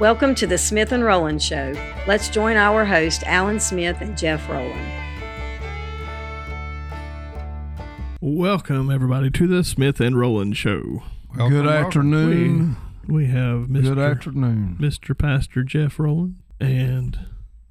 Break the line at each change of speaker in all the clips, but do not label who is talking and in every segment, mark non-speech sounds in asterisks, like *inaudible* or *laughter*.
Welcome to the Smith and Rowland Show. Let's join our host, Alan Smith and Jeff Rowland.
Welcome, everybody, to the Smith and Rowland Show.
Welcome,
Good afternoon.
We have Mr.
Good afternoon.
Mr. Pastor Jeff Rowland and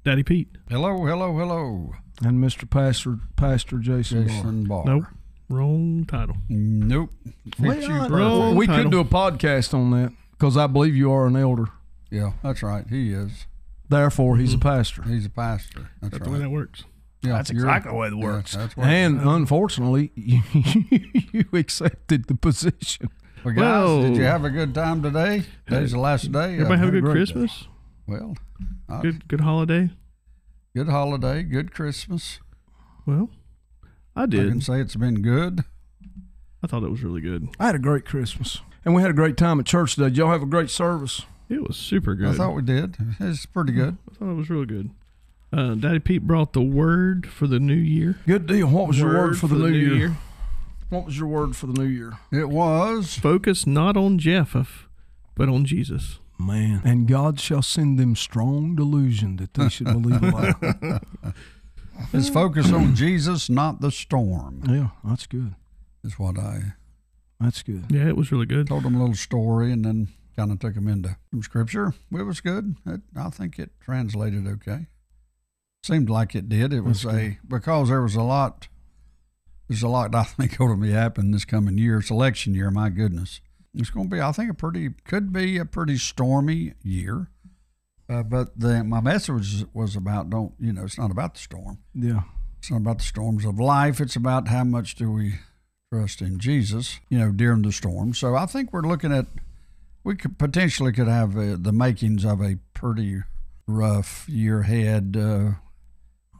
Daddy Pete.
Hello, hello, hello.
And Mr. Pastor Pastor Jason. Barr.
Jason Barr.
Nope. Wrong title.
Nope. Fits you
Well,
Wrong
we
title.
could do a podcast on that because I believe you are an elder.
Yeah, that's right. He is.
Therefore, he's a pastor.
He's a pastor. That's,
That's the way that works.
Yeah,
That's exactly the way it
yeah,
works.
that's what
And unfortunately, *laughs* you, you accepted the position.
well, guys,
Well-
did you have a good time today? Today's the last day.
Everybody
Uh,
have a good
great day.
Christmas.
Well, uh,
Good good holiday.
good holiday. Good Christmas.
Well, I did.
I can say it's been good.
I thought it was really good.
I had a great Christmas. And we had a great time at church today. Did y'all have a great service?
It was super good.
I thought we did. It's pretty good.
I thought it was really good. Uh, Daddy Pete brought the word for the new year.
Good deal. What was your word for the, new, year? What was your word for the new year?
It was.
Focus not on Jeff, but on Jesus.
Man. And God shall send them strong delusion that they should believe a lie. *laughs*
It's focus on Jesus, not the storm.
yeah, that's good.
Is what I
That's good.
Yeah, it was really good.
told them a little story and then kind of took them into some scripture. It was good. It, I think it translated okay. Seemed like it did. It was a because there was a lot. There's a lot *laughs* I think going to be happening this coming year. It's election year. My goodness, it's going to be. I think a pretty could be a pretty stormy year. Uh, but the my message was, was about don't you know it's not about the storm.
Yeah.
It's not about the storms of life. It's about how much do we trust in Jesus, you know, during the storm. So I think we're looking at, we could potentially could have uh, the makings of a pretty rough year ahead. Uh,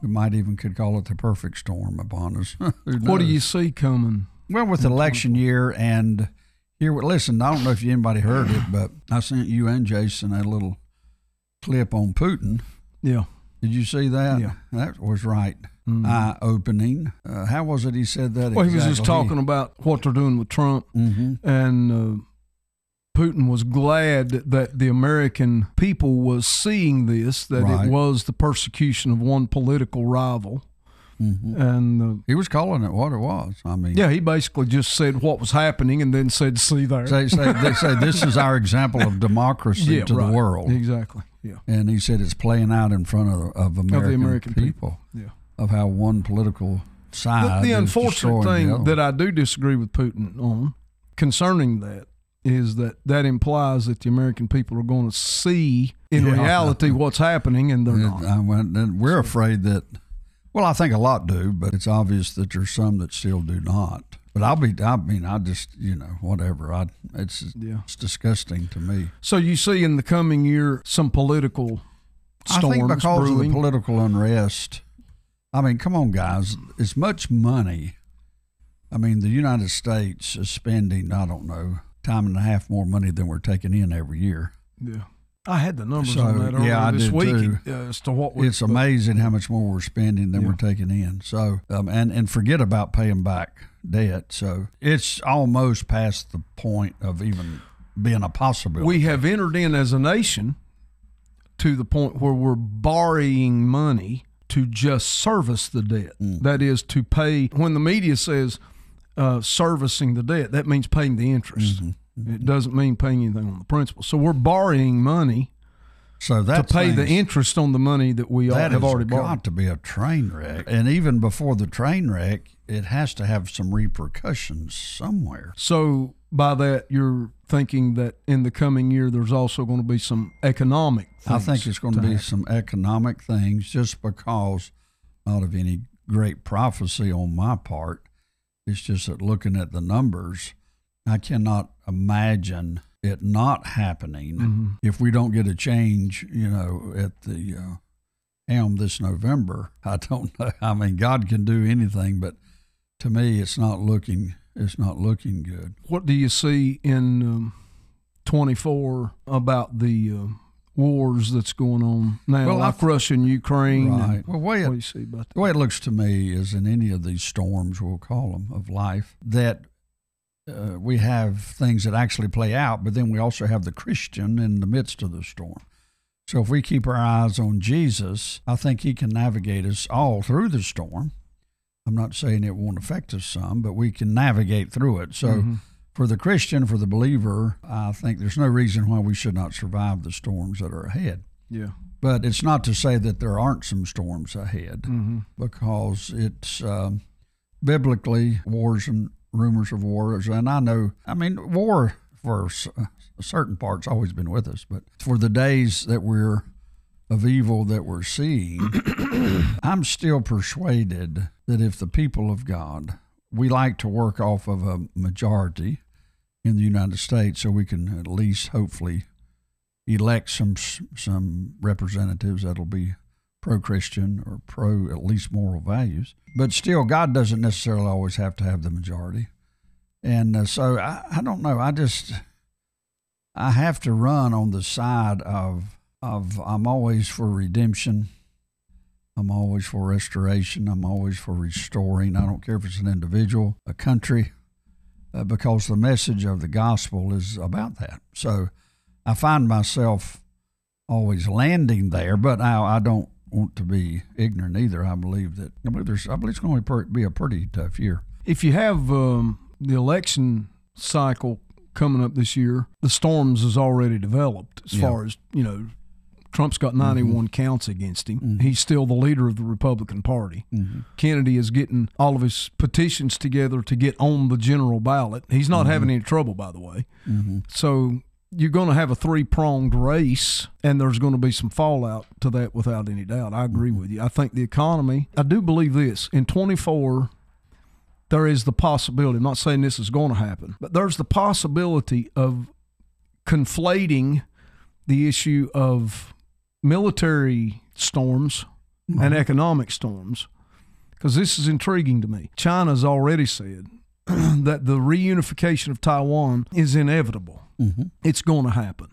we might even could call it the perfect storm upon us. *laughs*
What do you see coming?
Well, with election year and here, listen, I don't know if anybody heard it, but I sent you and Jason a little clip on Putin.
Yeah.
Did you see that?
Yeah.
That was right.
Mhm.
Eye opening. Uh, how was it he said that?
Well, he was just talking about what they're doing with Trump,
Mhm.
and uh, Putin was glad that the American people was seeing this, that
Right.
it was the persecution of one political rival,
Mhm.
and uh,
He was calling it what it was. I mean,
yeah, he basically just said what was happening, and then said, "See there."
Say, say, *laughs* they say this is our example of democracy
yeah,
to
right.
the world,
Exactly. Yeah.
and he said it's playing out in front of of American,
American
people,
Yeah.
of how one political side.
the
is
unfortunate
destroying the
thing that I do disagree with Putin on concerning that is that that implies that the American people are going to see in
Yeah.
reality what's happening, and they're
Yeah,
not.
I went, and we're afraid that. Well, I think a lot do, but it's obvious that there's some that still do not. But I'll be. I mean, I just you know whatever. I it's
Yeah.
it's disgusting to me.
So you see in the coming year some political storms
I think because
brewing.
of the political unrest. I mean, come on, guys. As much money. I mean, the United States is spending. I don't know, time and a half more money than we're taking in every year.
yeah. I had the numbers
So,
on that earlier
yeah, I
this week
too.
uh, as to what we,
It's amazing how much more we're spending than
Yeah.
we're taking in. So, um, and and forget about paying back debt. So it's almost past the point of even being a possibility.
We have entered in as a nation to the point where we're borrowing money to just service the debt.
Mm.
That is to pay. When the media says uh, servicing the debt, that means paying the interest.
Mm-hmm.
It doesn't mean paying anything on the principal. So we're borrowing money
so that
to pay the interest on the money that we all
That
have already
got
borrowed.
to be a train wreck. And even before the train wreck, it has to have some repercussions somewhere.
So by that, you're thinking that in the coming year, there's also going to be some economic.
I think it's going to be
happen.
some economic things just because not of any great prophecy on my part. It's just that looking at the numbers, I cannot imagine it not happening
Mhm.
if we don't get a change, you know, at the uh, helm this November. I don't *laughs* know. I mean, God can do anything, but to me, it's not looking. It's not looking good.
What do you see in um, 24 about the uh, wars that's going on now,
Well, I
like Russia and Ukraine? and
Right. Well, way
What
it,
do you see about
The way it looks to me is in any of these storms, we'll call them, of life, that uh, we have things that actually play out, but then we also have the Christian in the midst of the storm. So if we keep our eyes on Jesus, I think He can navigate us all through the storm. I'm not saying it won't affect us some, but we can navigate through it. So
Mm-hmm.
For the Christian, for the believer, I think there's no reason why we should not survive the storms that are ahead.
Yeah.
But it's not to say that there aren't some storms ahead
Mm-hmm.
because it's um, biblically wars and rumors of wars. And I know, I mean, war for s- certain parts always been with us, but for the days that we're of evil that we're seeing, *coughs* I'm still persuaded that if the people of God, we like to work off of a majority in the United States so we can at least hopefully elect some some representatives that'll be pro-Christian or pro at least moral values. But still, God doesn't necessarily always have to have the majority. And uh, so I, I don't know. I just I have to run on the side of of I'm always for redemption. I'm always for restoration. I'm always for restoring. I don't care if it's an individual, a country, uh, because the message of the gospel is about that. So I find myself always landing there, but I, I don't want to be ignorant either. I believe that I believe there's I believe it's going to be a pretty tough year.
If you have um, the election cycle coming up this year, the storms is already developed as
Yeah.
far as, you know, Trump's got 91 counts against him.
Mhm.
He's still the leader of the Republican Party.
Mm-hmm.
Kennedy is getting all of his petitions together to get on the general ballot. He's not having any trouble, by the way.
Mm-hmm.
So you're going to have a three pronged race, and there's going to be some fallout to that without any doubt. I agree with you. I think the economy, I do believe this in 24, there is the possibility, I'm not saying this is going to happen, but there's the possibility of conflating the issue of military storms and economic storms because this is intriguing to me. China's already said *clears throat* that the reunification of Taiwan is inevitable.
Mm-hmm.
It's going to happen,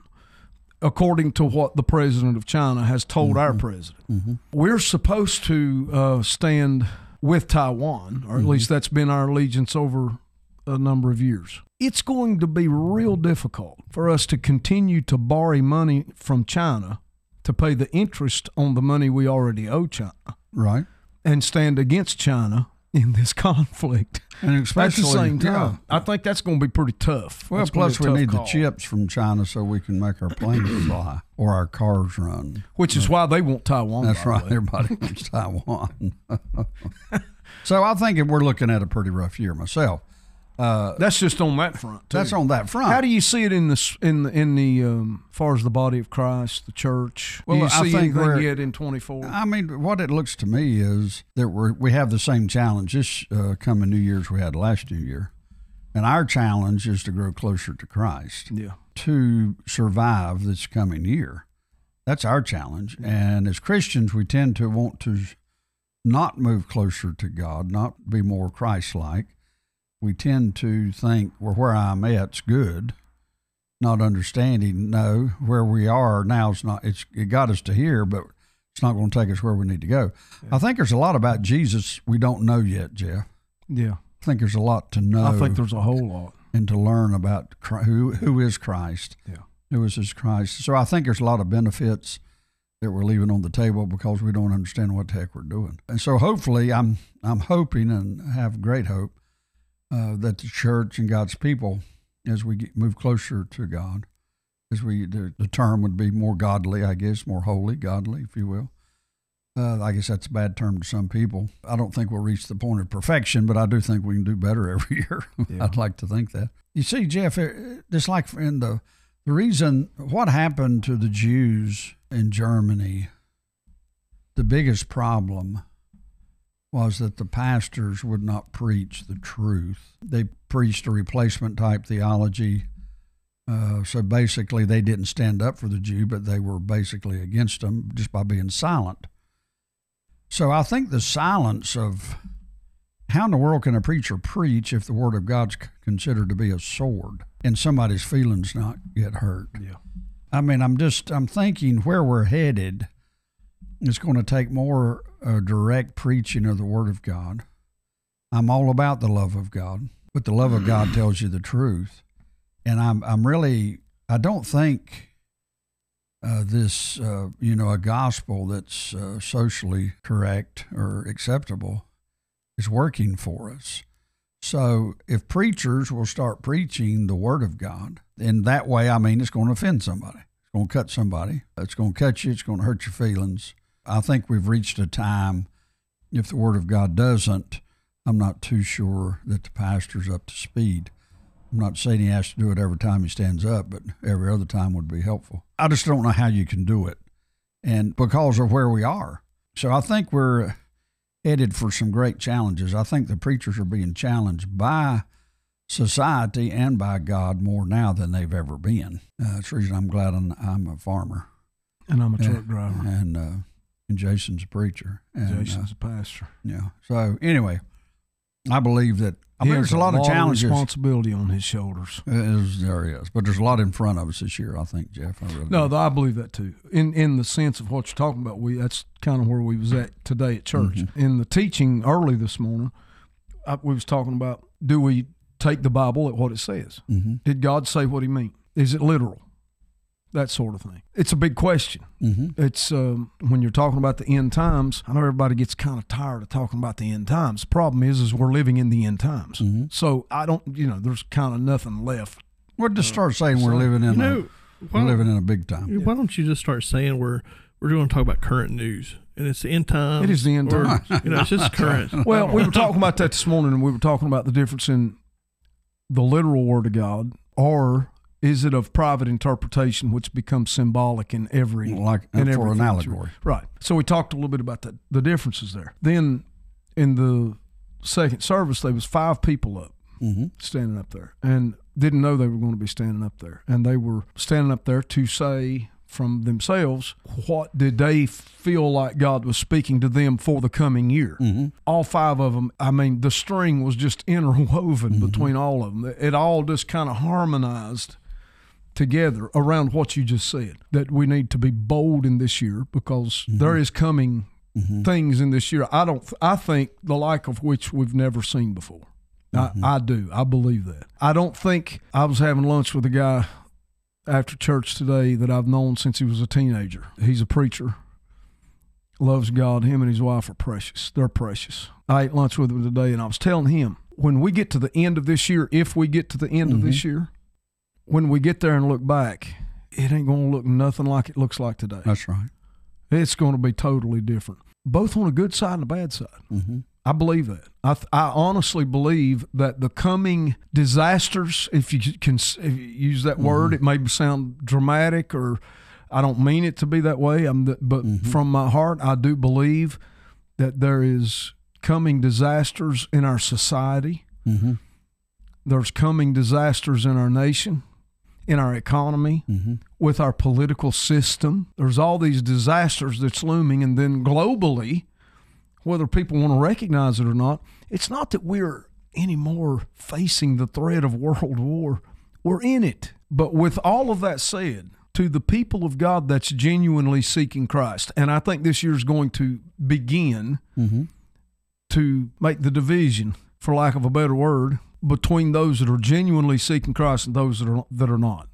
according to what the president of China has told our president.
Mm-hmm.
We're supposed to uh, stand with Taiwan, or at least that's been our allegiance over a number of years. It's going to be real difficult for us to continue to borrow money from China to pay the interest on the money we already owe China
Right.
and stand against China in this *laughs* conflict.
And
At
especially
the same
yeah.
I think that's going to be pretty tough.
Well,
That's
plus we need
call.
the chips from China so we can make our planes *clears throat* fly or our cars run.
which is why they want Taiwan.
That's right. Everybody wants Taiwan. *laughs* so I think we're looking at a pretty rough year myself. Uh,
That's just on that front. Too.
that's on that front.
How do you see it in the in the in the um, far as the body of Christ, the church?
Well,
do you
I
see
think
anything yet in twenty four?
I mean, what it looks to me is that we're, we have the same challenge this uh, coming New Year's we had last New Year. And our challenge is to grow closer to Christ,
Yeah,
to survive this coming year. That's our challenge. And as Christians, we tend to want to not move closer to God, not be more Christ like. We tend to think, well, where I'm at's good, not understanding, no, where we are now is not, it's, it got us to here, but it's not going to take us where we need to go. I think there's a lot about Jesus we don't know yet, Jeff.
yeah.
I think there's a lot to know
I think there's a whole lot.
and to learn about Chri- who who is Christ.
Yeah.
Who is his Christ? So I think there's a lot of benefits that we're leaving on the table because we don't understand what the heck we're doing. And so hopefully, I'm I'm hoping and have great hope uh, that the church and God's people, as we get, move closer to God, as we the, the term would be more godly, I guess, more holy, godly, if you will. Uh, I guess that's a bad term to some people. I don't think we'll reach the point of perfection, but I do think we can do better *laughs* every year.
Yeah.
I'd like to think that. You see, Jeff, just like in the the reason what happened to the Jews in Germany, the biggest problem was that the pastors would not preach the truth. They preached a replacement type theology. Uh, so basically, they didn't stand up for the Jew, but they were basically against them just by being silent. So I think the silence of how in the world can a preacher preach if the word of God's considered to be a sword and somebody's feelings not get hurt?
Yeah.
I mean, I'm just I'm thinking where we're headed. It's going to take more uh, direct preaching of the Word of God. I'm all about the love of God, but the love of God tells you the truth, and I'm I'm really I don't think uh, this, uh, you know, a gospel that's uh, socially correct or acceptable is working for us. So if preachers will start preaching the Word of God, in that way, I mean, it's going to offend somebody. It's going to cut somebody. It's going to cut you. It's going to hurt your feelings. I think we've reached a time, if the Word of God doesn't, I'm not too sure that the pastor's up to speed. I'm not saying he has to do it every time he stands up, but every other time would be helpful. I just don't know how you can do it, and because of where we are. So I think we're headed for some great challenges. I think the preachers are being challenged by society and by God more now than they've ever been. Uh, it's the reason I'm glad I'm, I'm a farmer
And I'm a truck driver.
and uh, and Jason's a preacher. And, uh,
Jason's a pastor.
yeah. So anyway, I believe that. I mean, there's a lot of challenges.
responsibility on his shoulders.
Is, there is, but there's a lot in front of us this year. I think, Jeff. I really
No,
do.
I believe that too. In in the sense of what you're talking about, we that's kind of where we was at today at church.
Mm-hmm.
In the teaching early this morning, I, we was talking about do we take the Bible at what it says?
Mhm.
Did God say what He meant? Is it literal? That sort of thing. It's a big question.
Mhm.
It's um, when you're talking about the end times. I know everybody gets kind of tired of talking about the end times. The problem is, is we're living in the end times.
Mhm.
So I don't, you know, there's kind of nothing left.
We'll just start saying we're
so,
living in
You
a we're living in a big time.
why don't you just start saying we're we're going to talk about current news and it's the end time.
It is the end
or,
times. *laughs*
You know, it's just current. *laughs*
Well, we were talking about that this morning, and we were talking about the difference in the literal word of God, or is it of private interpretation, which becomes symbolic in every
Like
in
for
every
an allegory.
Right. So we talked a little bit about the, the differences there. Then in the second service, there was five people up
Mm-hmm.
standing up there, and didn't know they were going to be standing up there, and they were standing up there to say from themselves what did they feel like God was speaking to them for the coming year.
Mm-hmm.
All five of them. I mean, the string was just *laughs* interwoven between all of them. It all just kind of harmonized together around what you just said that we need to be bold in this year because mm-hmm. there is coming mm-hmm. things in this year I don't I think the like of which we've never seen before. I, mm-hmm. I do. I believe that. I don't think I was having lunch with a guy after church today that I've known since he was a teenager. He's a preacher. Loves God. Him and his wife are precious. They're precious. I ate lunch with him today and I was telling him when we get to the end of this year, if we get to the end of this year, when we get there and look back, it ain't going to look nothing like it looks like today.
That's right.
It's going to be totally different, both on a good side and a bad side.
Mm-hmm.
I believe that. I, th- I honestly believe that the coming disasters, if you can if you use that word, it may sound dramatic or I don't mean it to be that way. I'm the, but from my heart, I do believe that there is coming disasters in our society.
Mm-hmm.
There's coming disasters in our nation, in our economy,
Mm-hmm.
with our political system. There's all these disasters that's looming, and then globally, whether people want to recognize it or not, it's not that we're anymore facing the threat of world war. We're in it. But with all of that said, to the people of God that's genuinely seeking Christ, and I think this year is going to begin
Mm-hmm.
to make the division, for lack of a better word, between those that are genuinely seeking Christ and those that are that are not.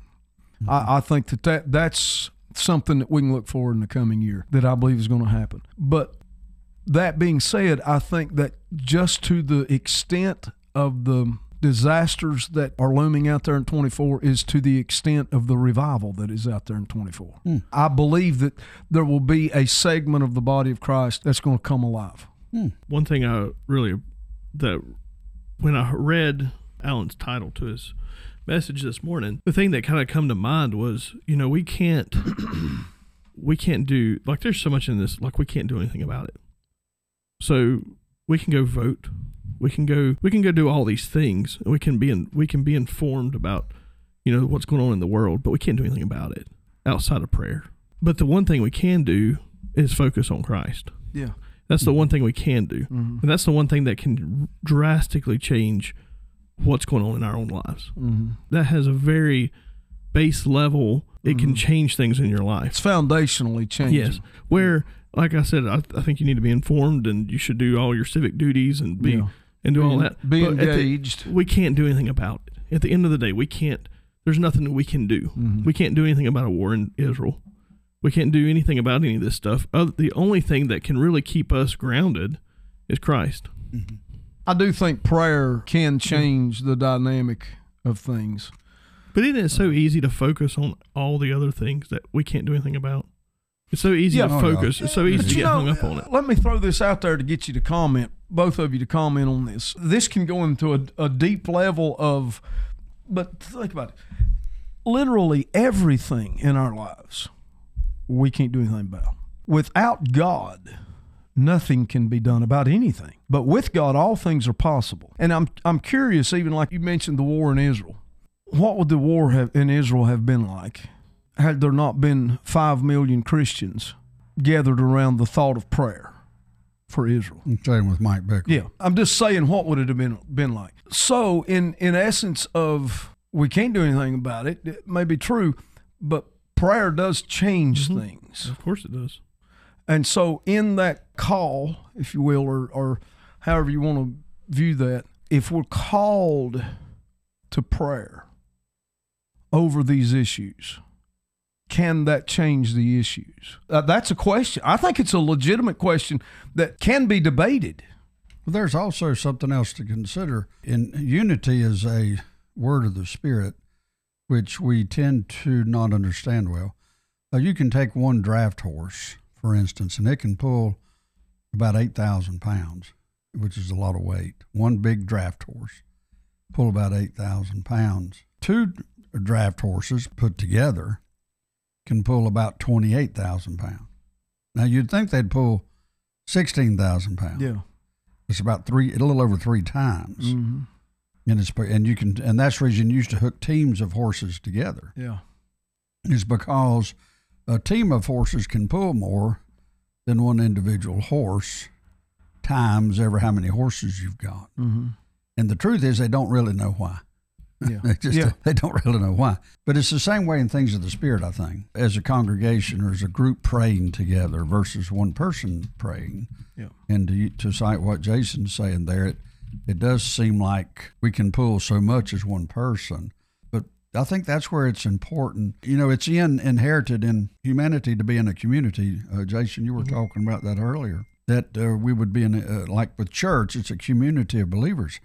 I, mm-hmm. I think that, that that's something that we can look forward in the coming year that I believe is going to happen. But that being said, I think that just to the extent of the disasters that are looming out there in 24 is to the extent of the revival that is out there in 24. Hmm. I believe that there will be a segment of the body of Christ that's going to come alive. Hmm.
One thing I really that when I read Alan's title to his message this morning, the thing that kind of come to mind was, you know, we can't *clears throat* we can't do like there's so much in this like we can't do anything about it. So we can go vote, we can go we can go do all these things, we can be in, we can be informed about you know what's going on in the world, but we can't do anything about it outside of prayer. But the one thing we can do is focus on Christ.
Yeah.
That's the one thing we can do.
Mm-hmm.
And that's the one thing that can drastically change what's going on in our own lives.
Mm-hmm.
That has a very base level, it can
Mhm.
change things in your life.
It's foundationally changing.
Yes. Where, like I said, I, I think you need to be informed and you should do all your civic duties and be
Yeah.
and do all that.
Be
But at the-
engaged.
we can't do anything about it. At the end of the day, we can't. There's nothing that we can do.
Mhm.
We can't do anything about a war in Israel. We can't do anything about any of this stuff. Oth- The only thing that can really keep us grounded is Christ. Mm-hmm.
I do think prayer can change the dynamic of things.
But isn't it so easy to focus on all the other things that we can't do anything about? It's so easy
Yeah.
to
Oh, yeah.
focus. It's so easy
But
to
you
get
know,
hung up on it.
Let me throw this out there to get you to comment, both of you to comment on this. This can go into a, a deep level of, but think about it. Literally everything in our lives, we can't do anything about. Without God, nothing can be done about anything. But with God, all things are possible. And I'm I'm curious, even like you mentioned the war in Israel. What would the war have in Israel have been like had there not been five million Christians gathered around the thought of prayer for Israel?
I'm saying with Mike Bickle.
Yeah, I'm just saying what would it have been been like. So, in in essence of we can't do anything about it, it may be true, but prayer does change things.
Of course it does.
And so, in that call, if you will, or, or however you want to view that, if we're called to prayer over these issues, can that change the issues? Uh, that's a question. I think it's a legitimate question that can be debated.
But there's also something else to consider. In unity is a word of the Spirit, which we tend to not understand well. Uh, you can take one draft horse, for instance, and it can pull about 8,000 pounds, which is a lot of weight. One big draft horse pull about 8,000 pounds. Two draft horses put together can pull about 28,000 pounds. Now, you'd think they'd pull 16,000 pounds.
Yeah.
It's about three, a little over three times,
Mm-hmm.
And it's and you can and that's the reason you used to hook teams of horses together
Yeah.
is because a team of horses can pull more than one individual horse times ever how many horses you've got.
Mm-hmm.
And the truth is, they don't really know why.
Yeah. *laughs*
They just
yeah.
they don't really know why. But it's the same way in things of the spirit, I think. As a congregation or as a group praying together versus one person praying.
Yeah.
And to to cite what Jason's saying there, it it does seem like we can pull so much as one person. But I think that's where it's important. You know, it's in inherited in humanity to be in a community. Uh, Jason, you were talking about that earlier. That uh, we would be in a, uh, like with church, it's a community of believers.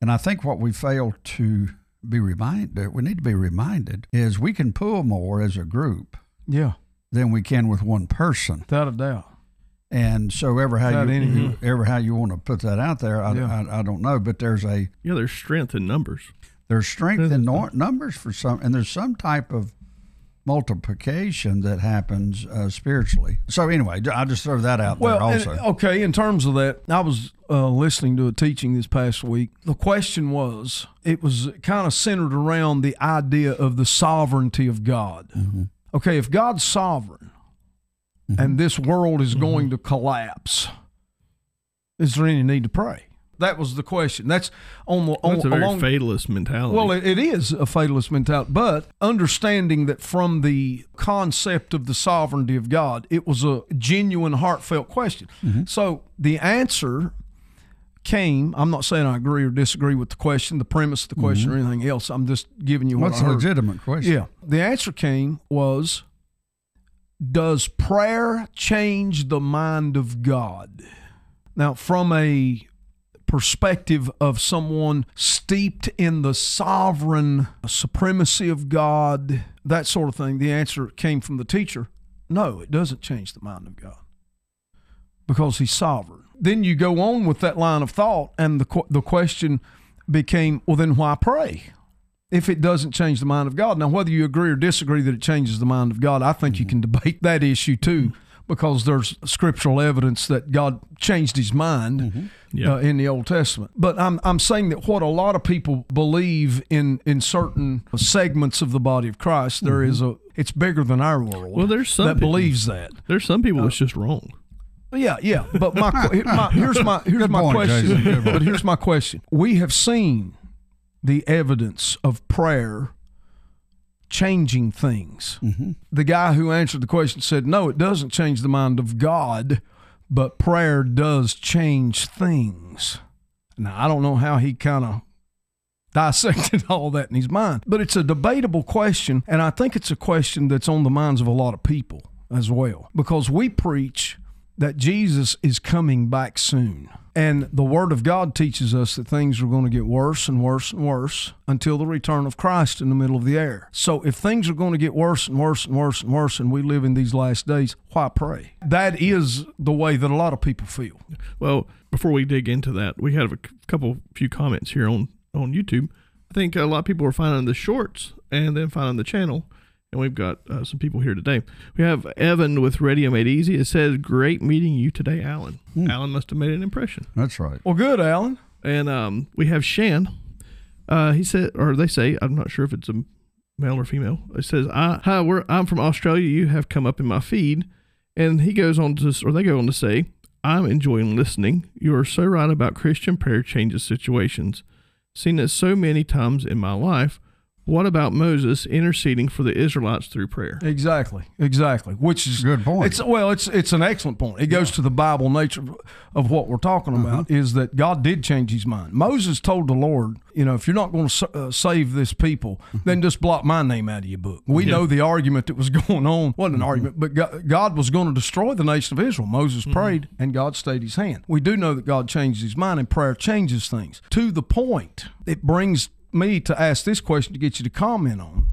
And I think what we fail to be reminded, we need to be reminded, is we can pull more as a group
Yeah.
than we can with one person.
Without a doubt.
And so, ever how
Without
you
any-
ever how you want to put that out there, I,
Yeah.
I, I don't know. But there's a
Yeah, there's strength in numbers.
there's strength in nor- numbers for some, and there's some type of multiplication that happens uh, spiritually. So anyway, I just throw that out
Well,
there
and-
also.
okay. In terms of that, I was uh, listening to a teaching this past week. The question was, it was kind of centered around the idea of the sovereignty of God.
Mm-hmm.
Okay, if God's sovereign Mm-hmm. and this world is going mm-hmm. to collapse, is there any need to pray? That was the question. That's on the on,
That's a very
along,
fatalist mentality.
Well, it, it is a fatalist mentality, but understanding that from the concept of the sovereignty of God, it was a genuine, heartfelt question. Mm-hmm. So the answer came. I'm not saying I agree or disagree with the question, the premise of the question, or anything else. I'm just giving you
What's
I
a legitimate question?
Yeah. The answer came was Does prayer change the mind of God? Now, from a perspective of someone steeped in the sovereign supremacy of God, that sort of thing, the answer came from the teacher no, it doesn't change the mind of God because he's sovereign. Then you go on with that line of thought, and the, the question became, well, then why pray? If it doesn't change the mind of God. Now, whether you agree or disagree that it changes the mind of God, I think you can debate that issue too, because there's scriptural evidence that God changed his mind
Yeah.
uh, in the Old Testament. But I'm, I'm saying that what a lot of people believe in, in certain segments of the body of Christ, there is a, it's bigger than our world.
Well, there's some
that
people-
believes that.
There's some people
Uh,
that's just wrong.
Yeah, yeah. But my, *laughs* my here's my here's
Good
my
point,
question. But here's my question. We have seen the evidence of prayer changing things.
Mm-hmm.
The guy who answered the question said, "No, it doesn't change the mind of God, but prayer does change things." Now, I don't know how he kind of dissected *laughs* all that in his mind, but it's a debatable question, and I think it's a question that's on the minds of a lot of people. as well because we preach that Jesus is coming back soon. And the Word of God teaches us that things are going to get worse and worse and worse until the return of Christ in the middle of the air. So if things are going to get worse and worse and worse and worse, and we live in these last days, why pray? That is the way that a lot of people feel.
Well, before we dig into that, we have a couple few comments here on on YouTube. I think a lot of people are finding the shorts and then finding the channel. And we've got uh, some people here today. We have Evan with Radio Made Easy. It says, "Great meeting you today, Alan." Alan must have made an impression.
That's right.
Well, good, Alan.
And um, we have Shan. Uh, he said, or they say, I'm not sure if it's a male or female. It says, I, "Hi, we're, I'm from Australia. You have come up in my feed." And he goes on to, or they go on to say, "I'm enjoying listening. You are so right about Christian prayer changes situations. Seen it so many times in my life. What about Moses interceding for the Israelites through prayer?"
Exactly, exactly. Which is
Good point.
It's well, it's it's an excellent point. It goes to the Bible nature of- of what we're talking uh-huh. about is that God did change His mind. Moses told the Lord, you know, if you're not going to uh, save this people, mm-hmm. then just block my name out of your book. We know the argument that was *laughs* going on wasn't an mm-hmm. argument, but God, God was going to destroy the nation of Israel. Moses mm-hmm. prayed, and God stayed His hand. We do know that God changed His mind, and prayer changes things. To the point, it brings me to ask this question to get you to comment on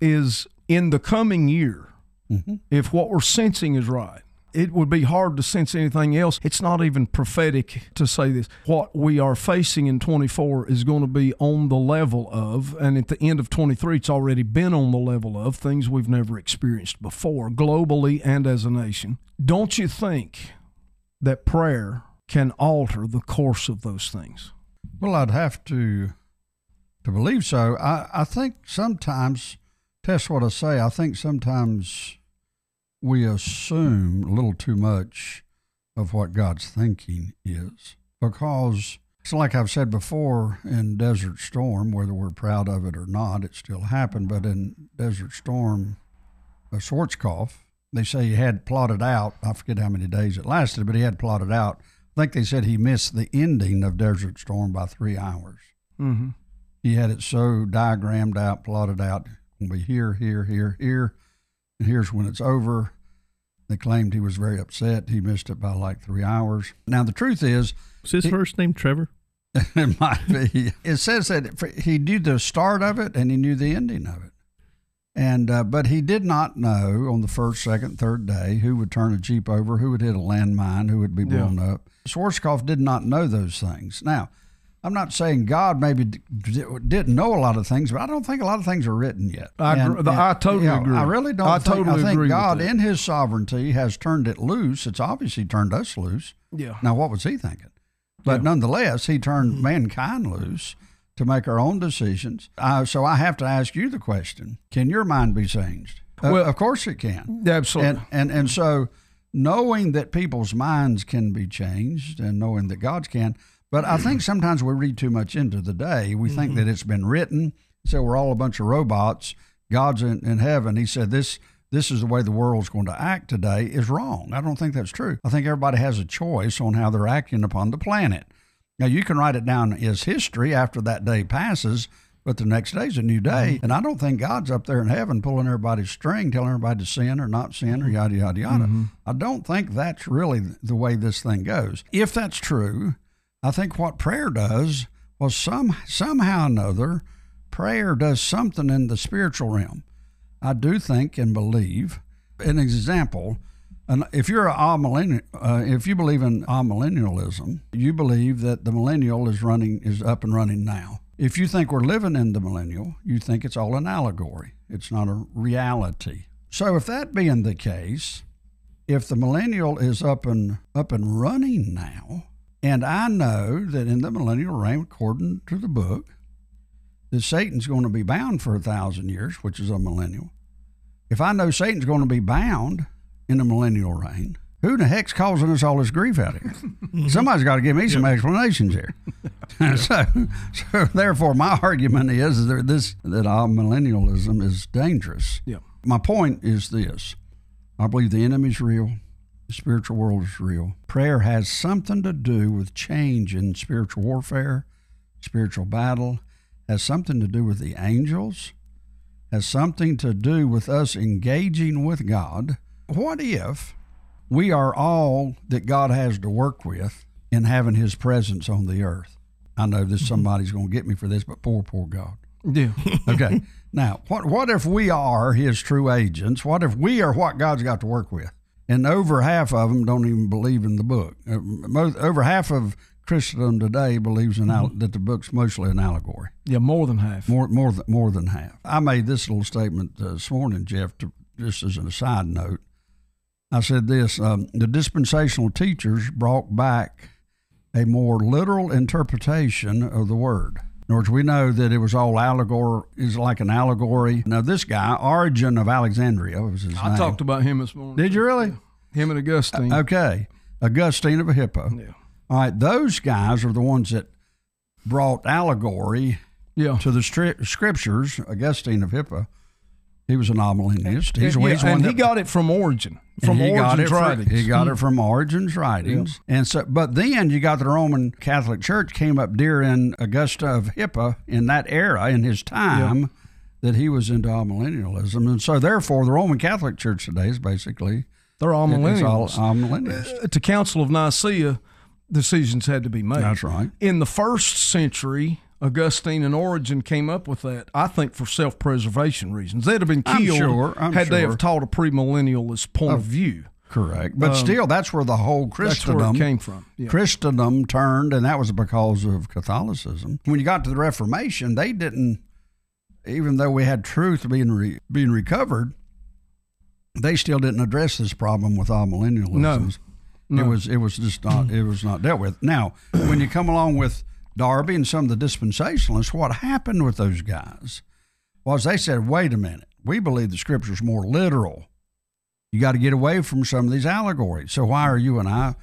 is in the coming year, mm-hmm. if what we're sensing is right, it would be hard to sense anything else. It's not even prophetic to say this. What we are facing in 24 is going to be on the level of, and at the end of 23, it's already been on the level of things we've never experienced before, globally and as a nation. Don't you think that prayer can alter the course of those things?
Well, I'd have to to believe so. I, I think sometimes, test what I say, I think sometimes we assume a little too much of what God's thinking is. Because it's like I've said before in Desert Storm, whether we're proud of it or not, it still happened. But in Desert Storm, uh, Schwarzkopf, they say he had plotted out, I forget how many days it lasted, but he had plotted out. I think they said he missed the ending of Desert Storm by three hours.
Mm-hmm.
He had it so diagrammed out, plotted out. It'll be here, here, here, here, and here's when it's over. They claimed he was very upset. He missed it by like three hours. Now the truth is,
Was his first name Trevor? *laughs*
it might be. It says that he knew the start of it and he knew the ending of it. And uh, but he did not know on the first, second, third day who would turn a jeep over, who would hit a landmine, who would be blown up. Schwarzkopf did not know those things. Now, I'm not saying God maybe d- d- didn't know a lot of things, but I don't think a lot of things are written yet.
I agree- I totally agree.
I really don't.
I
think,
totally
I think
agree
God, in His sovereignty, has turned it loose. It's obviously turned us loose.
Yeah.
Now, what was he thinking? But nonetheless, he turned mankind loose to make our own decisions. Uh, so I have to ask you the question: Can your mind be changed? Uh,
Well-
of course it can.
Absolutely.
And and and so knowing that people's minds can be changed and knowing that God's can. But I think *clears throat* sometimes we read too much into the day. We think that mm-hmm. it's been written. So we're all a bunch of robots. God's in, in heaven. He said this this is the way the world's going to act today is wrong. I don't think that's true. I think everybody has a choice on how they're acting upon the planet. Now you can write it down as history after that day passes, but the next day's a new day. Mm-hmm. And I don't think God's up there in heaven pulling everybody's string, telling everybody to sin or not sin or yada yada yada. Mm-hmm. I don't think that's really the way this thing goes. If that's true, I think what prayer does was some somehow or another, prayer does something in the spiritual realm. I do think and believe. An example, and if you're a uh, if you believe in amillennialism, you believe that the millennial is running is up and running now. If you think we're living in the millennial, you think it's all an allegory. It's not a reality. So if that being the case, if the millennial is up and up and running now, and I know that in the millennial reign, according to the book, that Satan's going to be bound for a thousand years, which is a millennial. If I know Satan's going to be bound in the millennial reign, who the heck's causing us all this grief out here? Mm-hmm. Somebody's got to give me some explanations here. *laughs* *laughs* so, so, therefore, my argument is that this that amillennialism is dangerous.
Yeah.
My point is this: I believe the enemy's real. The spiritual world is real. Prayer has something to do with change in spiritual warfare, spiritual battle, has something to do with the angels, has something to do with us engaging with God what if we are all that God has to work with in having His presence on the earth? I know this mm-hmm. somebody's going to get me for this, but poor, poor God.
Yeah. *laughs*
Okay. now, what what if we are His true agents? What if we are what God's got to work with? And over half of them don't even believe in the book. Uh, Most, over half of Christendom today believes in al- that the book's mostly an allegory.
yeah, more than half.
More, more than more than half. I made this little statement uh, this morning, Jeff, to, just as a side note. I said this: um, the dispensational teachers brought back a more literal interpretation of the word. In other words, we know that it was all allegory, is like an allegory. Now, this guy, Origen of Alexandria, was his
I
name.
talked about him this morning.
Did you really?
Him and Augustine.
Uh, okay, Augustine of Hippo.
yeah.
All right, those guys are the ones that brought allegory
Yeah.
to the stri- scriptures, Augustine of Hippo, he was a nominalist. He's,
Yeah,
he's
and he
that,
got it from Origen. From
he got
Origen's
it from,
writings.
He got it mm. from Origen's writings, and so. But then you got the Roman Catholic Church came up during Augusta of Hippo in that era in his time that he was into millennialism, and so therefore the Roman Catholic Church today is basically
They're all
it's all
millennials.
amillennialists.
At uh, the Council of Nicaea, decisions had to be made.
That's right.
In the first century, Augustine and Origen came up with that, I think, for self preservation reasons. They'd have been
I'm
killed
sure, I'm
had they have taught a premillennialist point of view.
Correct, but still, that's where the whole
Um,
Christendom
came from. Yeah.
Christendom turned, and that was because of Catholicism. When you got to the Reformation, they didn't, even though we had truth being re, being recovered, they still didn't address this problem with amillennialism.
No. No.
It was it was just not it was not dealt with. Now, when you come along with Darby and some of the dispensationalists, what happened with those guys was they said, "Wait a minute, we believe the scripture's more literal. You got to get away from some of these allegories. So why are you and I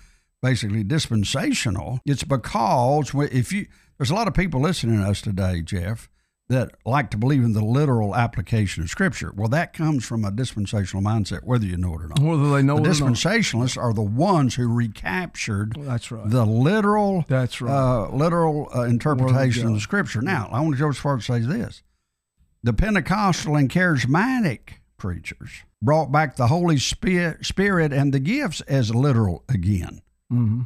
basically dispensational? It's because if you there's a lot of people listening to us today, Jeff, that like to believe in the literal application of scripture. Well, that comes from a dispensational mindset, whether you know it or not.
Whether they know
The
it or not.
dispensationalists are the ones who recaptured
That's right.
the literal
That's right.
uh, literal uh, interpretation of the scripture. Now, I want to go as far as to say this: the Pentecostal and charismatic preachers brought back the Holy Spirit, and the gifts as literal again.
hmm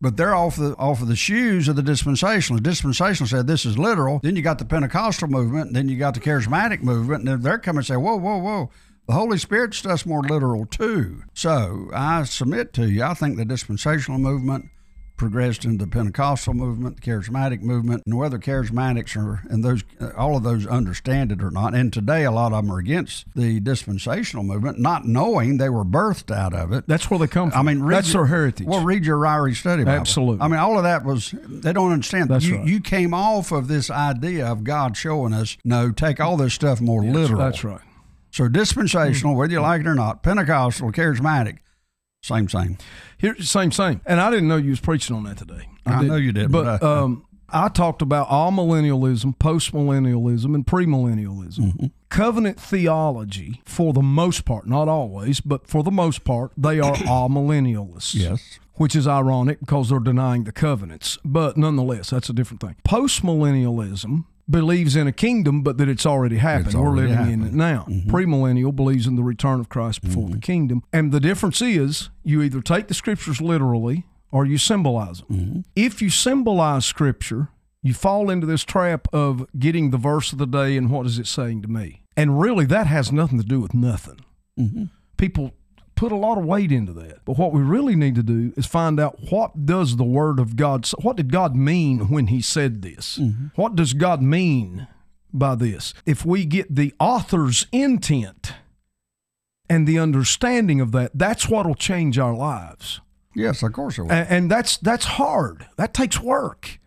But they're off the off of the shoes of the dispensational. The dispensational said this is literal. Then you got the Pentecostal movement, then you got the charismatic movement, and they're coming and say, "Whoa, whoa, whoa! The Holy Spirit stuff's more literal too." So I submit to you, I think the dispensational movement progressed into the Pentecostal movement, the charismatic movement, and whether charismatics are and those uh, all of those understand it or not. And today, a lot of them are against the dispensational movement, not knowing they were birthed out of it.
That's where they come from.
I mean, read
that's
your-
their heritage.
Well, read your Ryrie study Bible.
Absolutely.
I mean, all of that was they don't understand.
That's
you,
right.
you came off of this idea of God showing us no, take all this stuff more literal.
That's right.
So dispensational, whether you like it or not, Pentecostal, charismatic, same same.
Here, same, same. And I didn't know you was preaching on that today.
I know
didn't.
you
But
but I-
um, I talked about amillennialism, post millennialism, and premillennialism.
Mm-hmm.
Covenant theology, for the most part, not always, but for the most part, they are *coughs* amillennialists.
Yes.
Which is ironic because they're denying the covenants. But nonetheless, that's a different thing. Post millennialism believes in a kingdom, but that it's already happened.
It's
We're
already
living in it
happened.
now. Mm-hmm. Premillennial believes in the return of Christ before the mm-hmm. kingdom. And the difference is you either take the scriptures literally or you symbolize them. Mm-hmm. If you symbolize scripture, you fall into this trap of getting the verse of the day and what is it saying to me. And really, that has nothing to do with nothing. People put a lot of weight into that. But what we really need to do is find out what does the word of God? What did God mean when he said this? Mm-hmm. What does God mean by this? If we get the author's intent and the understanding of that, that's what'll change our lives.
Yes, of course it was.
And, and that's that's hard. That takes work.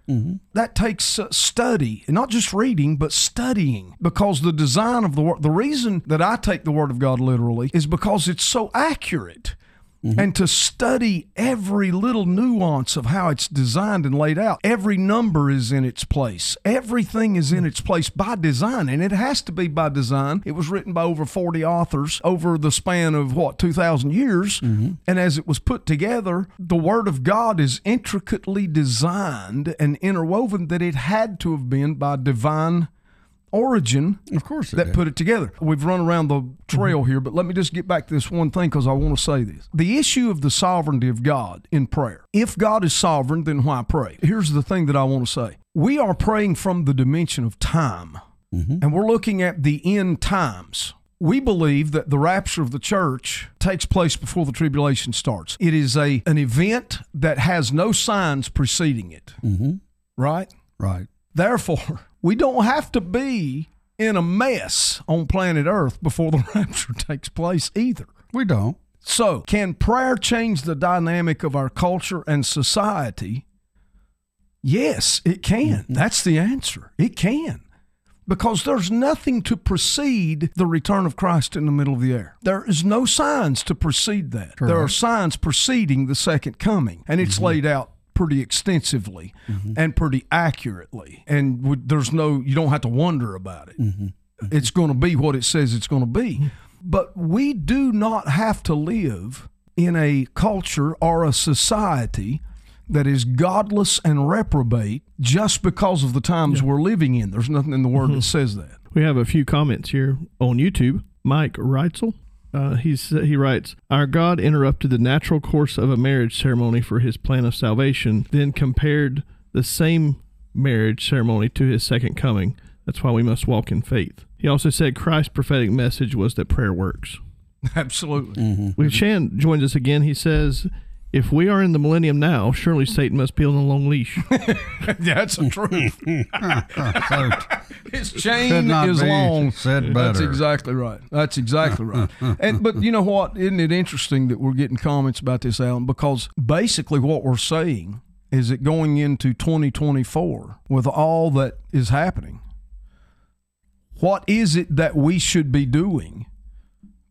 That takes uh, study, and not just reading, but studying. Because the design of the word, the reason that I take the word of God literally is because it's so accurate. Mm-hmm. And to study every little nuance of how it's designed and laid out, every number is in its place. Everything is in mm-hmm. its place by design, and it has to be by design. It was written by over 40 authors over the span of what, 2,000 years. Mm-hmm. And as it was put together, the Word of God is intricately designed and interwoven that it had to have been by divine Origen
Of course,
that
did.
put it together. We've run around the trail mm-hmm. here, but let me just get back to this one thing because I want to say this. The issue of the sovereignty of God in prayer. If God is sovereign, then why pray? Here's the thing that I want to say we are praying from the dimension of time, mm-hmm. and we're looking at the end times. We believe that the rapture of the church takes place before the tribulation starts. It is a an event that has no signs preceding it. Mm-hmm. Right?
right.
Therefore, we don't have to be in a mess on planet Earth before the *laughs* rapture takes place either.
We don't.
So, can prayer change the dynamic of our culture and society? Yes, it can. Mm-hmm. That's the answer. It can. Because there's nothing to precede the return of Christ in the middle of the air. There is no signs to precede that. There are signs preceding the second coming, and it's mm-hmm. laid out pretty extensively mm-hmm. and pretty accurately. And there's no, you don't have to wonder about it. Mm-hmm. Mm-hmm. It's going to be what it says it's going to be. But we do not have to live in a culture or a society that is godless and reprobate just because of the times we're living in. There's nothing in the word that says that.
We have a few comments here on YouTube. Mike Reitzel, uh, he's, he writes, Our God interrupted the natural course of a marriage ceremony for his plan of salvation, then compared the same marriage ceremony to his second coming. That's why we must walk in faith. He also said Christ's prophetic message was that prayer works. *laughs*
Absolutely.
When Shan joins us again, he says, If we are in the millennium now, surely Satan must be on a long leash. *laughs*
That's the truth.
So,
His chain is long.
said
That's exactly right. That's exactly right. And but you know what? Isn't it interesting that we're getting comments about this, Alan? Because basically what we're saying is that going into 2024 with all that is happening, what is it that we should be doing?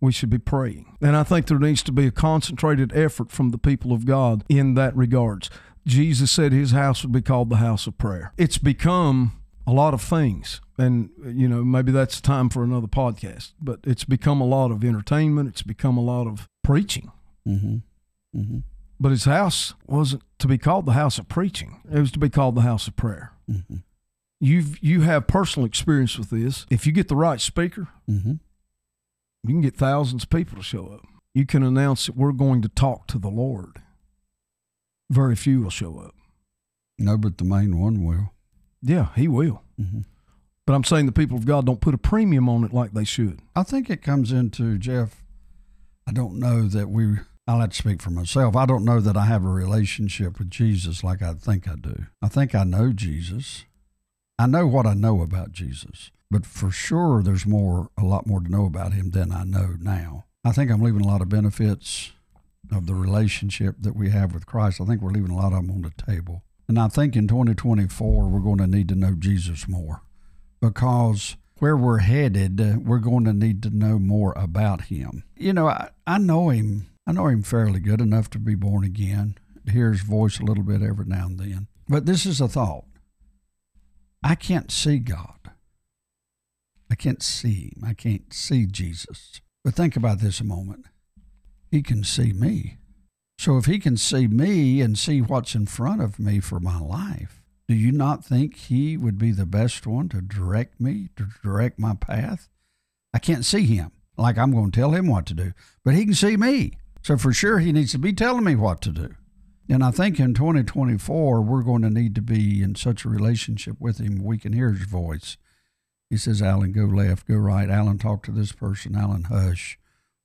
We should be praying. And I think there needs to be a concentrated effort from the people of God in that regards. Jesus said his house would be called the house of prayer. It's become a lot of things. And, you know, maybe that's time for another podcast, but it's become a lot of entertainment. It's become a lot of preaching.
hmm hmm
But his house wasn't to be called the house of preaching, it was to be called the house of prayer.
hmm
You've, you have personal experience with this. If you get the right speaker,
hmm
you can get thousands of people to show up. You can announce that we're going to talk to the Lord. Very few will show up.
No, but the main one will.
Yeah, he will.
hmm
But I'm saying the people of God don't put a premium on it like they should.
I think it comes into Jeff. I don't know that we. I'll have to speak for myself. I don't know that I have a relationship with Jesus like I think I do. I think I know Jesus. I know what I know about Jesus, but for sure, there's more, a lot more to know about him than I know now. I think I'm leaving a lot of benefits of the relationship that we have with Christ. I think we're leaving a lot of them on the table. And I think in 2024, we're going to need to know Jesus more because where we're headed, we're going to need to know more about him. You know, I, I know him. I know him fairly good enough to be born again, hear his voice a little bit every now and then. But this is a thought. I can't see God. I can't see him. I can't see Jesus. But think about this a moment. He can see me. So if he can see me and see what's in front of me for my life, do you not think he would be the best one to direct me, to direct my path? I can't see him like I'm going to tell him what to do, but he can see me. So for sure, he needs to be telling me what to do. And I think in 2024, we're going to need to be in such a relationship with him we can hear his voice. He says, Alan, go left, go right. Alan, talk to this person. Alan, hush.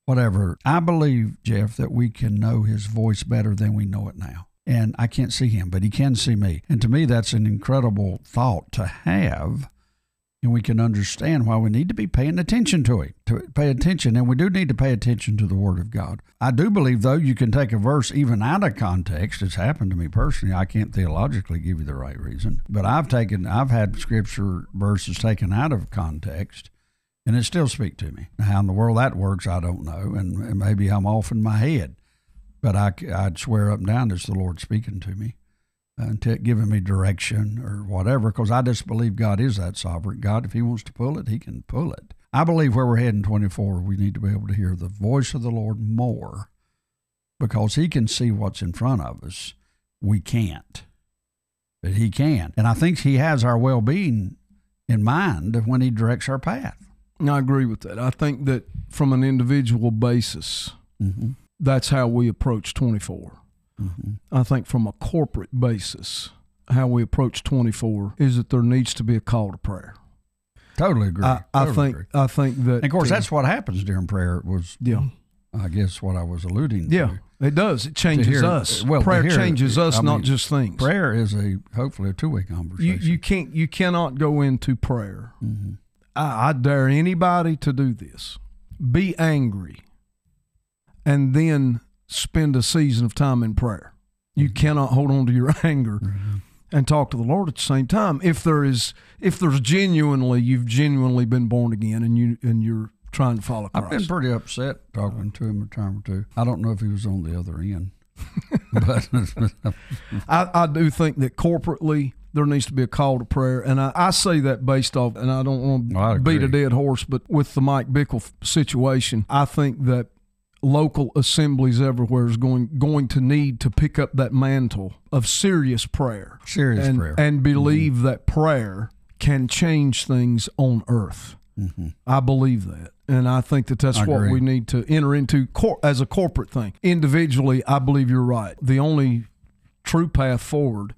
Whatever. I believe, Jeff, that we can know his voice better than we know it now. And I can't see him, but he can see me. And to me, that's an incredible thought to have. And we can understand why we need to be paying attention to it, to pay attention. And we do need to pay attention to the Word of God. I do believe, though, you can take a verse even out of context. It's happened to me personally. I can't theologically give you the right reason, but I've taken, I've had scripture verses taken out of context and it still speak to me. How in the world that works, I don't know, and, maybe I'm off in my head, but I, would swear up and down it's the Lord speaking to me and t- giving me direction or whatever, because I just believe God is that sovereign God. If He wants to pull it, He can pull it. I believe where we're heading 24, we need to be able to hear the voice of the Lord more, because He can see what's in front of us. We can't, but He can, and I think He has our well-being in mind when He directs our path.
I agree with that. I think that from an individual basis,
Mm-hmm.
that's how we approach 24.
Mm-hmm.
I think from a corporate basis, how we approach 24 is that there needs to be a call to prayer.
Totally agree.
I, I
Totally
think
agree.
I think that
And of course,
uh,
that's what happens during prayer. Was
yeah
I guess what I was alluding
yeah
to.
Yeah, it does it changes
hear-
us.
well,
prayer
hear-
changes us,
I
not
mean,
just things.
Prayer is a hopefully a two way conversation.
you can't you cannot go into prayer.
hmm
I, I dare anybody to do this. Be angry, and then spend a season of time in prayer. You cannot hold on to your *laughs* anger
Mm-hmm.
and talk to the Lord at the same time. If there is, if there's genuinely, you've genuinely been born again, and you and you're trying to follow Christ.
I've been pretty upset talking to him a time or two. I don't know if he was on the other end, *laughs* but
I, I do think that corporately there needs to be a call to prayer, and I, I say that based off, and I don't want to beat a dead horse, but with the Mike Bickle situation, I think that local assemblies everywhere is going going to need to pick up that mantle of serious prayer,
serious
and
prayer.
and believe that prayer can change things on earth.
hmm
I believe that. And I think that that's
I
what
agree.
we need to enter into cor- as a corporate thing. Individually, I believe you're right. The only true path forward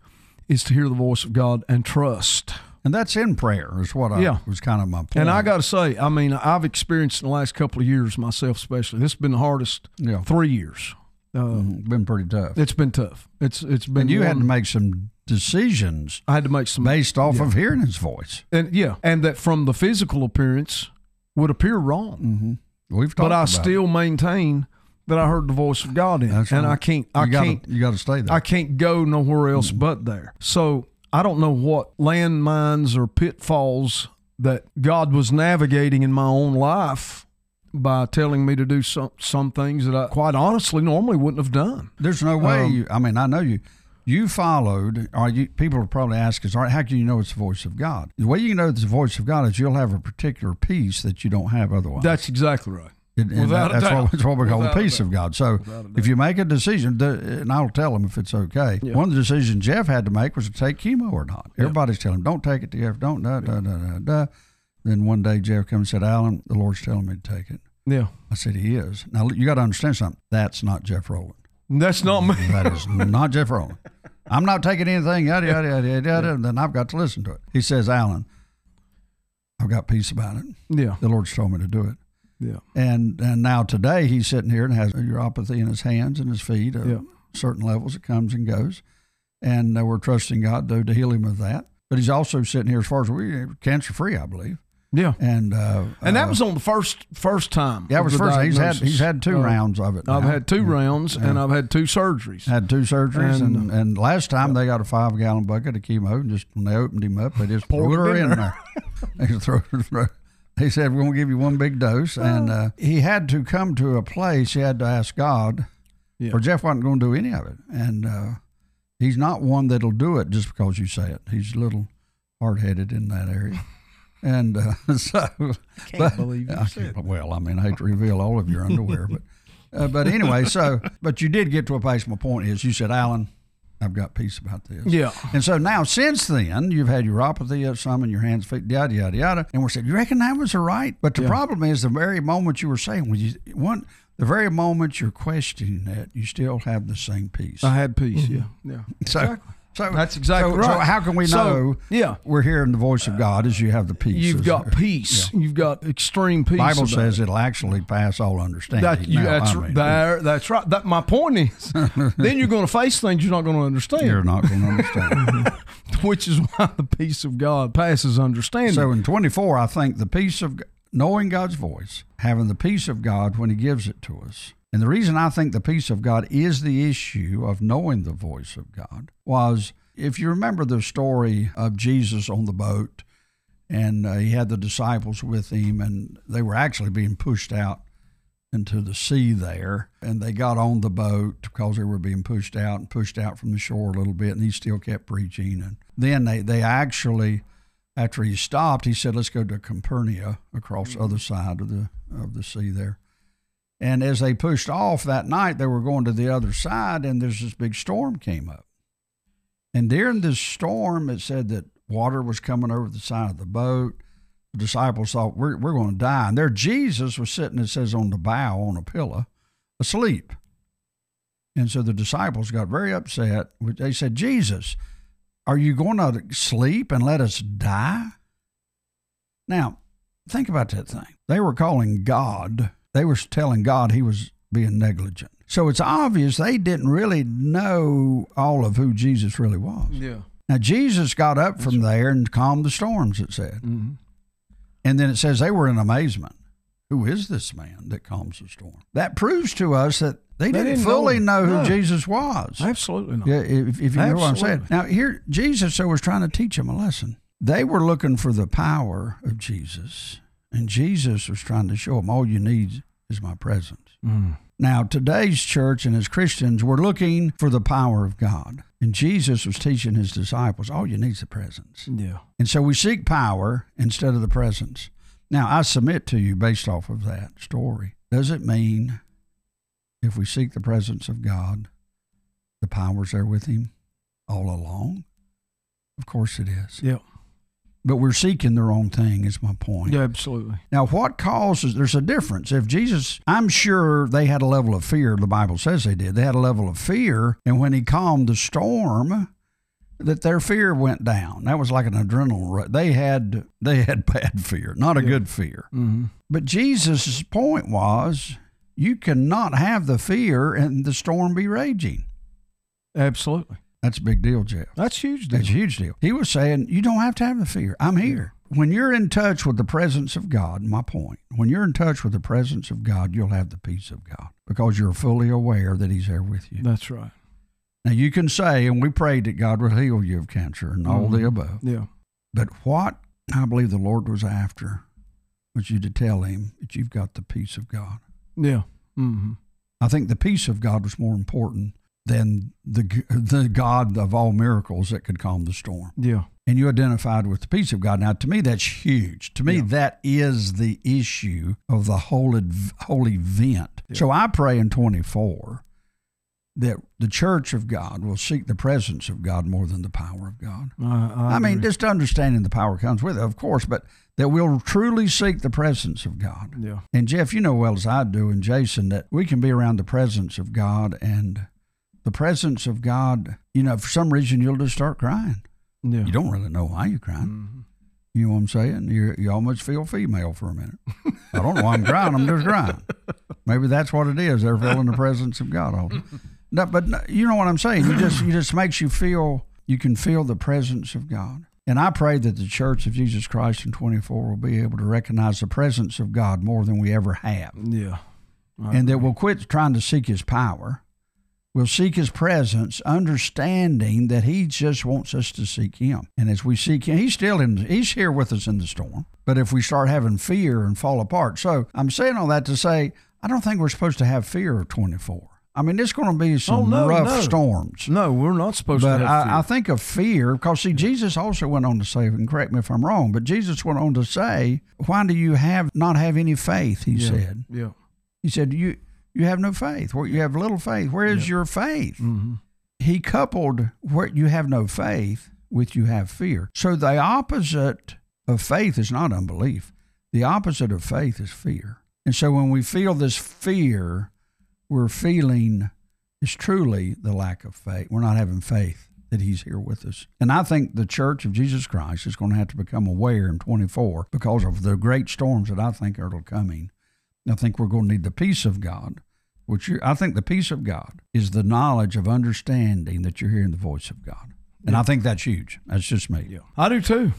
is to hear the voice of God and trust.
And that's in prayer, is what I
Yeah.
was kind of my point.
And I got to say, I mean, I've experienced in the last couple of years myself, especially. This has been the hardest
yeah,
three years. Uh,
Mhm. been pretty tough.
It's been tough. It's it's been.
And you had to make some decisions
I had to make some
based off
yeah.
of hearing his voice.
and yeah, and that from the physical appearance would appear wrong.
Mm-hmm. We've talked
but I still maintain that I heard the voice of God in,
That's
and
right.
I can't. I
you gotta,
can't,
You got to stay there.
I can't go nowhere else
Mm-hmm.
but there. So I don't know what landmines or pitfalls that God was navigating in my own life by telling me to do some some things that I quite honestly normally wouldn't have done.
There's no way.
Um,
you, I mean, I know you. You followed, or you, people will probably ask us, all right, how can you know it's the voice of God? The way you know it's the voice of God is you'll have a particular peace that you don't have otherwise.
That's exactly right.
And- and
without a
that's, what, that's we call
Without
the peace of God. So if you make a decision, the- and I'll tell him if it's okay.
Yeah.
One of the decisions Jeff had to make was to take chemo or not. Everybody's telling him, don't take it, Jeff, don't, da, da, da, da, da. Then one day Jeff comes and said, Alan, the Lord's telling me to take it.
Yeah,
I said, He is. Now, you got to understand something. That's not Jeff Rowland.
that's not me.
That is not Jeff Rowland. I'm not taking anything, yada, yada, yada, yada, yada. And then I've got to listen to it. He says, Alan, I've got peace about it.
Yeah,
The Lord's told me to do it.
Yeah,
And and now today he's sitting here and has neuropathy in his hands and his feet. Uh,
Yeah.
Certain levels it comes and goes, and uh, we're trusting God to, to heal him of that. But he's also sitting here as far as we cancer free, I believe.
yeah.
And uh,
And that
uh,
was on the first first time.
yeah, it was
the
first. He's had he's had two
Uh,
rounds of it.
I've had two rounds, and I've had two surgeries.
Had two surgeries, and,
And,
and, last time they got a five gallon bucket of chemo, and just when they opened him up, they just
Poured
her
it in
there. *laughs* they just throw, throw, he said, "We're going to give you one big dose," and uh, he had to come to a place. He had to ask God,
Yeah.
or Jeff wasn't going to do any of it. And uh, he's not one that'll do it just because you say it. He's a little hard headed in that area. *laughs* And uh, *laughs* so,
Can't believe you
I
said
can't- well, I mean, I hate to reveal all of your underwear, but uh, but anyway, so but you did get to a place. My point is, you said, Alan, I've got peace about this.
Yeah.
And so now, since then, you've had neuropathy of some in your hands, feet, yada yada yada, and we said, you reckon that was right? But the
Yeah.
problem is, the very moment you were saying, when you one, the very moment you're questioning that, you still have the same peace.
I had peace. Yeah. Yeah.
so, so
That's exactly
so,
right.
So how can we
So,
know?
yeah.
we're hearing the voice of God as you have the peace.
You've got
there-
peace. You've got extreme peace.
Bible says
it.
it'll actually pass all understanding.
That you,
Now,
that's
I mean,
there. That's right. That my point is. *laughs* then you're going to face things you're not going to understand,
You're not going to understand. *laughs*
which is why the peace of God passes understanding.
so in 24, I think the peace of knowing God's voice, having the peace of God when He gives it to us. And the reason I think the peace of God is the issue of knowing the voice of God was if you remember the story of Jesus on the boat and uh, he had the disciples with him and they were actually being pushed out into the sea there and they got on the boat because they were being pushed out and pushed out from the shore a little bit and he still kept preaching. And then they, they actually after he stopped he said let's go to Capernaum across the other side of the of the sea there and as they pushed off that night they were going to the other side and there's this big storm came up and during this storm it said that water was coming over the side of the boat. The disciples thought we're we're going to die, and there Jesus was sitting. It says on the bow on a pillow, asleep. And so the disciples got very upset. They said, Jesus, are you going to sleep and let us die? Now, think about that thing. They were calling God, they were telling God he was being negligent. So it's obvious they didn't really know all of who Jesus really was.
Yeah.
Now, Jesus got up from there and calmed the storms, it said.
Mm-hmm.
And then it says they were in amazement. Who is this man that calms the storm? That proves to us that they,
They
didn't,
didn't
fully
know.
know, who
No.
Jesus was.
Absolutely not.
Yeah, if, if you know what I'm saying. Now, here, Jesus so was trying to teach them a lesson. They were looking for the power of Jesus, and Jesus was trying to show them all you need is my presence.
Mm.
Now, today's church and as Christians, we're looking for the power of God. And Jesus was teaching his disciples, all you need is the presence.
Yeah.
And so we seek power instead of the presence. Now, I submit to you based off of that story. Does it mean if we seek the presence of God, the power's there with him all along? Of course it is.
Yeah.
But we're seeking the wrong thing, is my point.
Yeah. Absolutely.
Now, what causes, there's a difference. If Jesus, I'm sure they had a level of fear, the Bible says they did. They had a level of fear, and when he calmed the storm, that their fear went down. That was like an adrenaline rush. They had they had *laughs* bad fear, not a
Yeah.
good fear.
Mm-hmm.
But Jesus' point was, you cannot have the fear and the storm be raging.
Absolutely.
That's a big deal, Jeff.
That's huge. Deal.
That's a huge deal. He was saying, you don't have to have the fear. I'm here. When you're in touch with the presence of God, my point, when you're in touch with the presence of God, you'll have the peace of God because you're fully aware that He's there with you.
That's right.
Now, you can say, and we prayed that God would heal you of cancer and all the
Mhm.
above.
Yeah.
But what I believe the Lord was after was you to tell Him that you've got the peace of God.
Yeah. Mm-hmm.
I think the peace of God was more important than the, the God of all miracles that could calm the storm.
Yeah.
and you identified with the peace of God. Now, to me, that's huge. To me,
Yeah.
that is the issue of the whole whole event.
Yeah.
So I pray in 24 that the church of God will seek the presence of God more than the power of God.
I, I,
I, mean, just understanding the power comes with it, of course, but that we'll truly seek the presence of God.
yeah.
And Jeff, you know well as I do, and Jason, that we can be around the presence of God and the presence of God, you know, for some reason you'll just start crying.
Yeah.
You don't really know why you're crying.
Mhm.
You know what I'm saying? You you almost feel female for a minute. I don't know why I'm crying. I'm just crying. Maybe that's what it is. They're feeling the presence of God. No, but no, you know what I'm saying. You just you just makes you feel you can feel the presence of God. And I pray that the Church of Jesus Christ in 24 will be able to recognize the presence of God more than we ever have,
Yeah. I
and that we'll quit trying to seek His power. We'll seek His presence, understanding that He just wants us to seek Him. And as we seek Him, He's still in. He's here with us in the storm. But if we start having fear and fall apart, so I'm saying all that to say, I don't think we're supposed to have fear of 24. I mean, it's going to be some
Oh, no,
rough
no.
storms.
No, we're not supposed
But
to have fear.
I, I think of fear because see, Jesus also went on to say, and correct me if I'm wrong, but Jesus went on to say, "Why do you have not have any faith?" He
yeah.
said.
Yeah.
He said, "You you have no faith. Where you have little faith. Where is your faith?"
Mm-hmm.
He coupled where you have no faith with you have fear. So the opposite of faith is not unbelief. The opposite of faith is fear. And so when we feel this fear, we're feeling is truly the lack of faith. We're not having faith that he's here with us. And I think the church of Jesus Christ is going to have to become aware in 24 because of the great storms that I think are coming. I think we're going to need the peace of God, which you, I think the peace of God is the knowledge of understanding that you're hearing the voice of God. And I think that's huge. That's just me.
Yeah. I do too.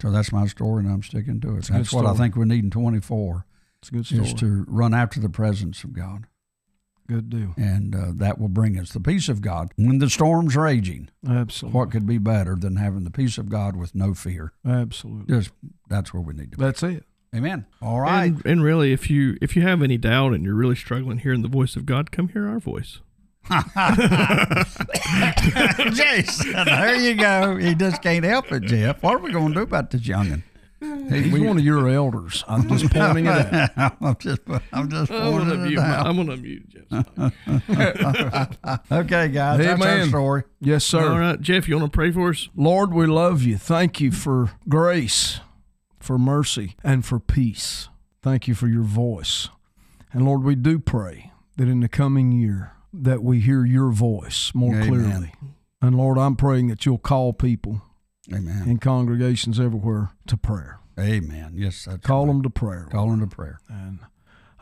So that's my story, and I'm sticking to it.
good
That's what I think we need in 24
It's a good story.
is to run after the presence of God.
good deal.
and uh, that will bring us the peace of God when the storm's raging.
Absolutely.
What could be better than having the peace of God with no fear?
Absolutely.
Just that's where we need to be.
That's it.
Amen. All right.
And, and really, if you if you have any doubt and you're really struggling hearing the voice of God, come hear our voice. *laughs*
Jason, there you go. He just can't help it, Jeff. What are we going to do about this youngin?
He's one of your elders. I'm just pointing it out. *laughs*
I'm just, I'm just oh,
I'm gonna
pointing
mute.
it
My,
out.
I'm gonna mute Jeff. *laughs*
Okay, guys, that's our story.
Yes, sir.
All right, Jeff, you want to pray for us?
Lord, we love you. Thank you for grace, for mercy, and for peace. Thank you for your voice. And Lord, we do pray that in the coming year that we hear your voice more
Amen.
clearly. And Lord, I'm praying that you'll call people
Amen.
in congregations everywhere to prayer.
Amen. Yes, that's
Call
right.
them to prayer.
Call them to prayer.
And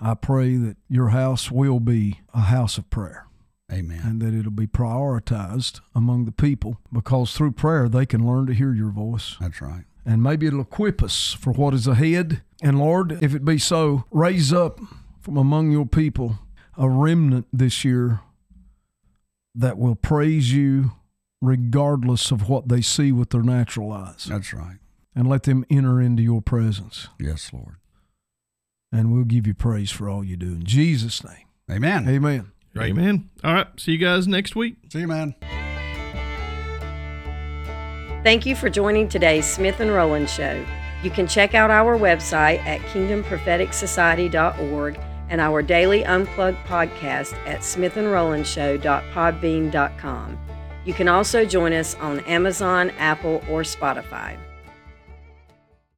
I pray that your house will be a house of prayer
Amen.
and that it'll be prioritized among the people because through prayer they can learn to hear your voice.
That's right.
And maybe it'll equip us for what is ahead. And Lord, if it be so, raise up from among your people a remnant this year that will praise you regardless of what they see with their natural eyes.
That's right.
And let them enter into your presence.
Yes, Lord.
And we'll give you praise for all you do. In Jesus' name.
Amen.
Amen.
Amen. All right. See you guys next week.
See you, man.
Thank you for joining today's Smith and Rowland Show. You can check out our website at kingdompropheticsociety.org and our daily unplugged podcast at smithandrolandshow.podbean.com. You can also join us on Amazon, Apple, or Spotify.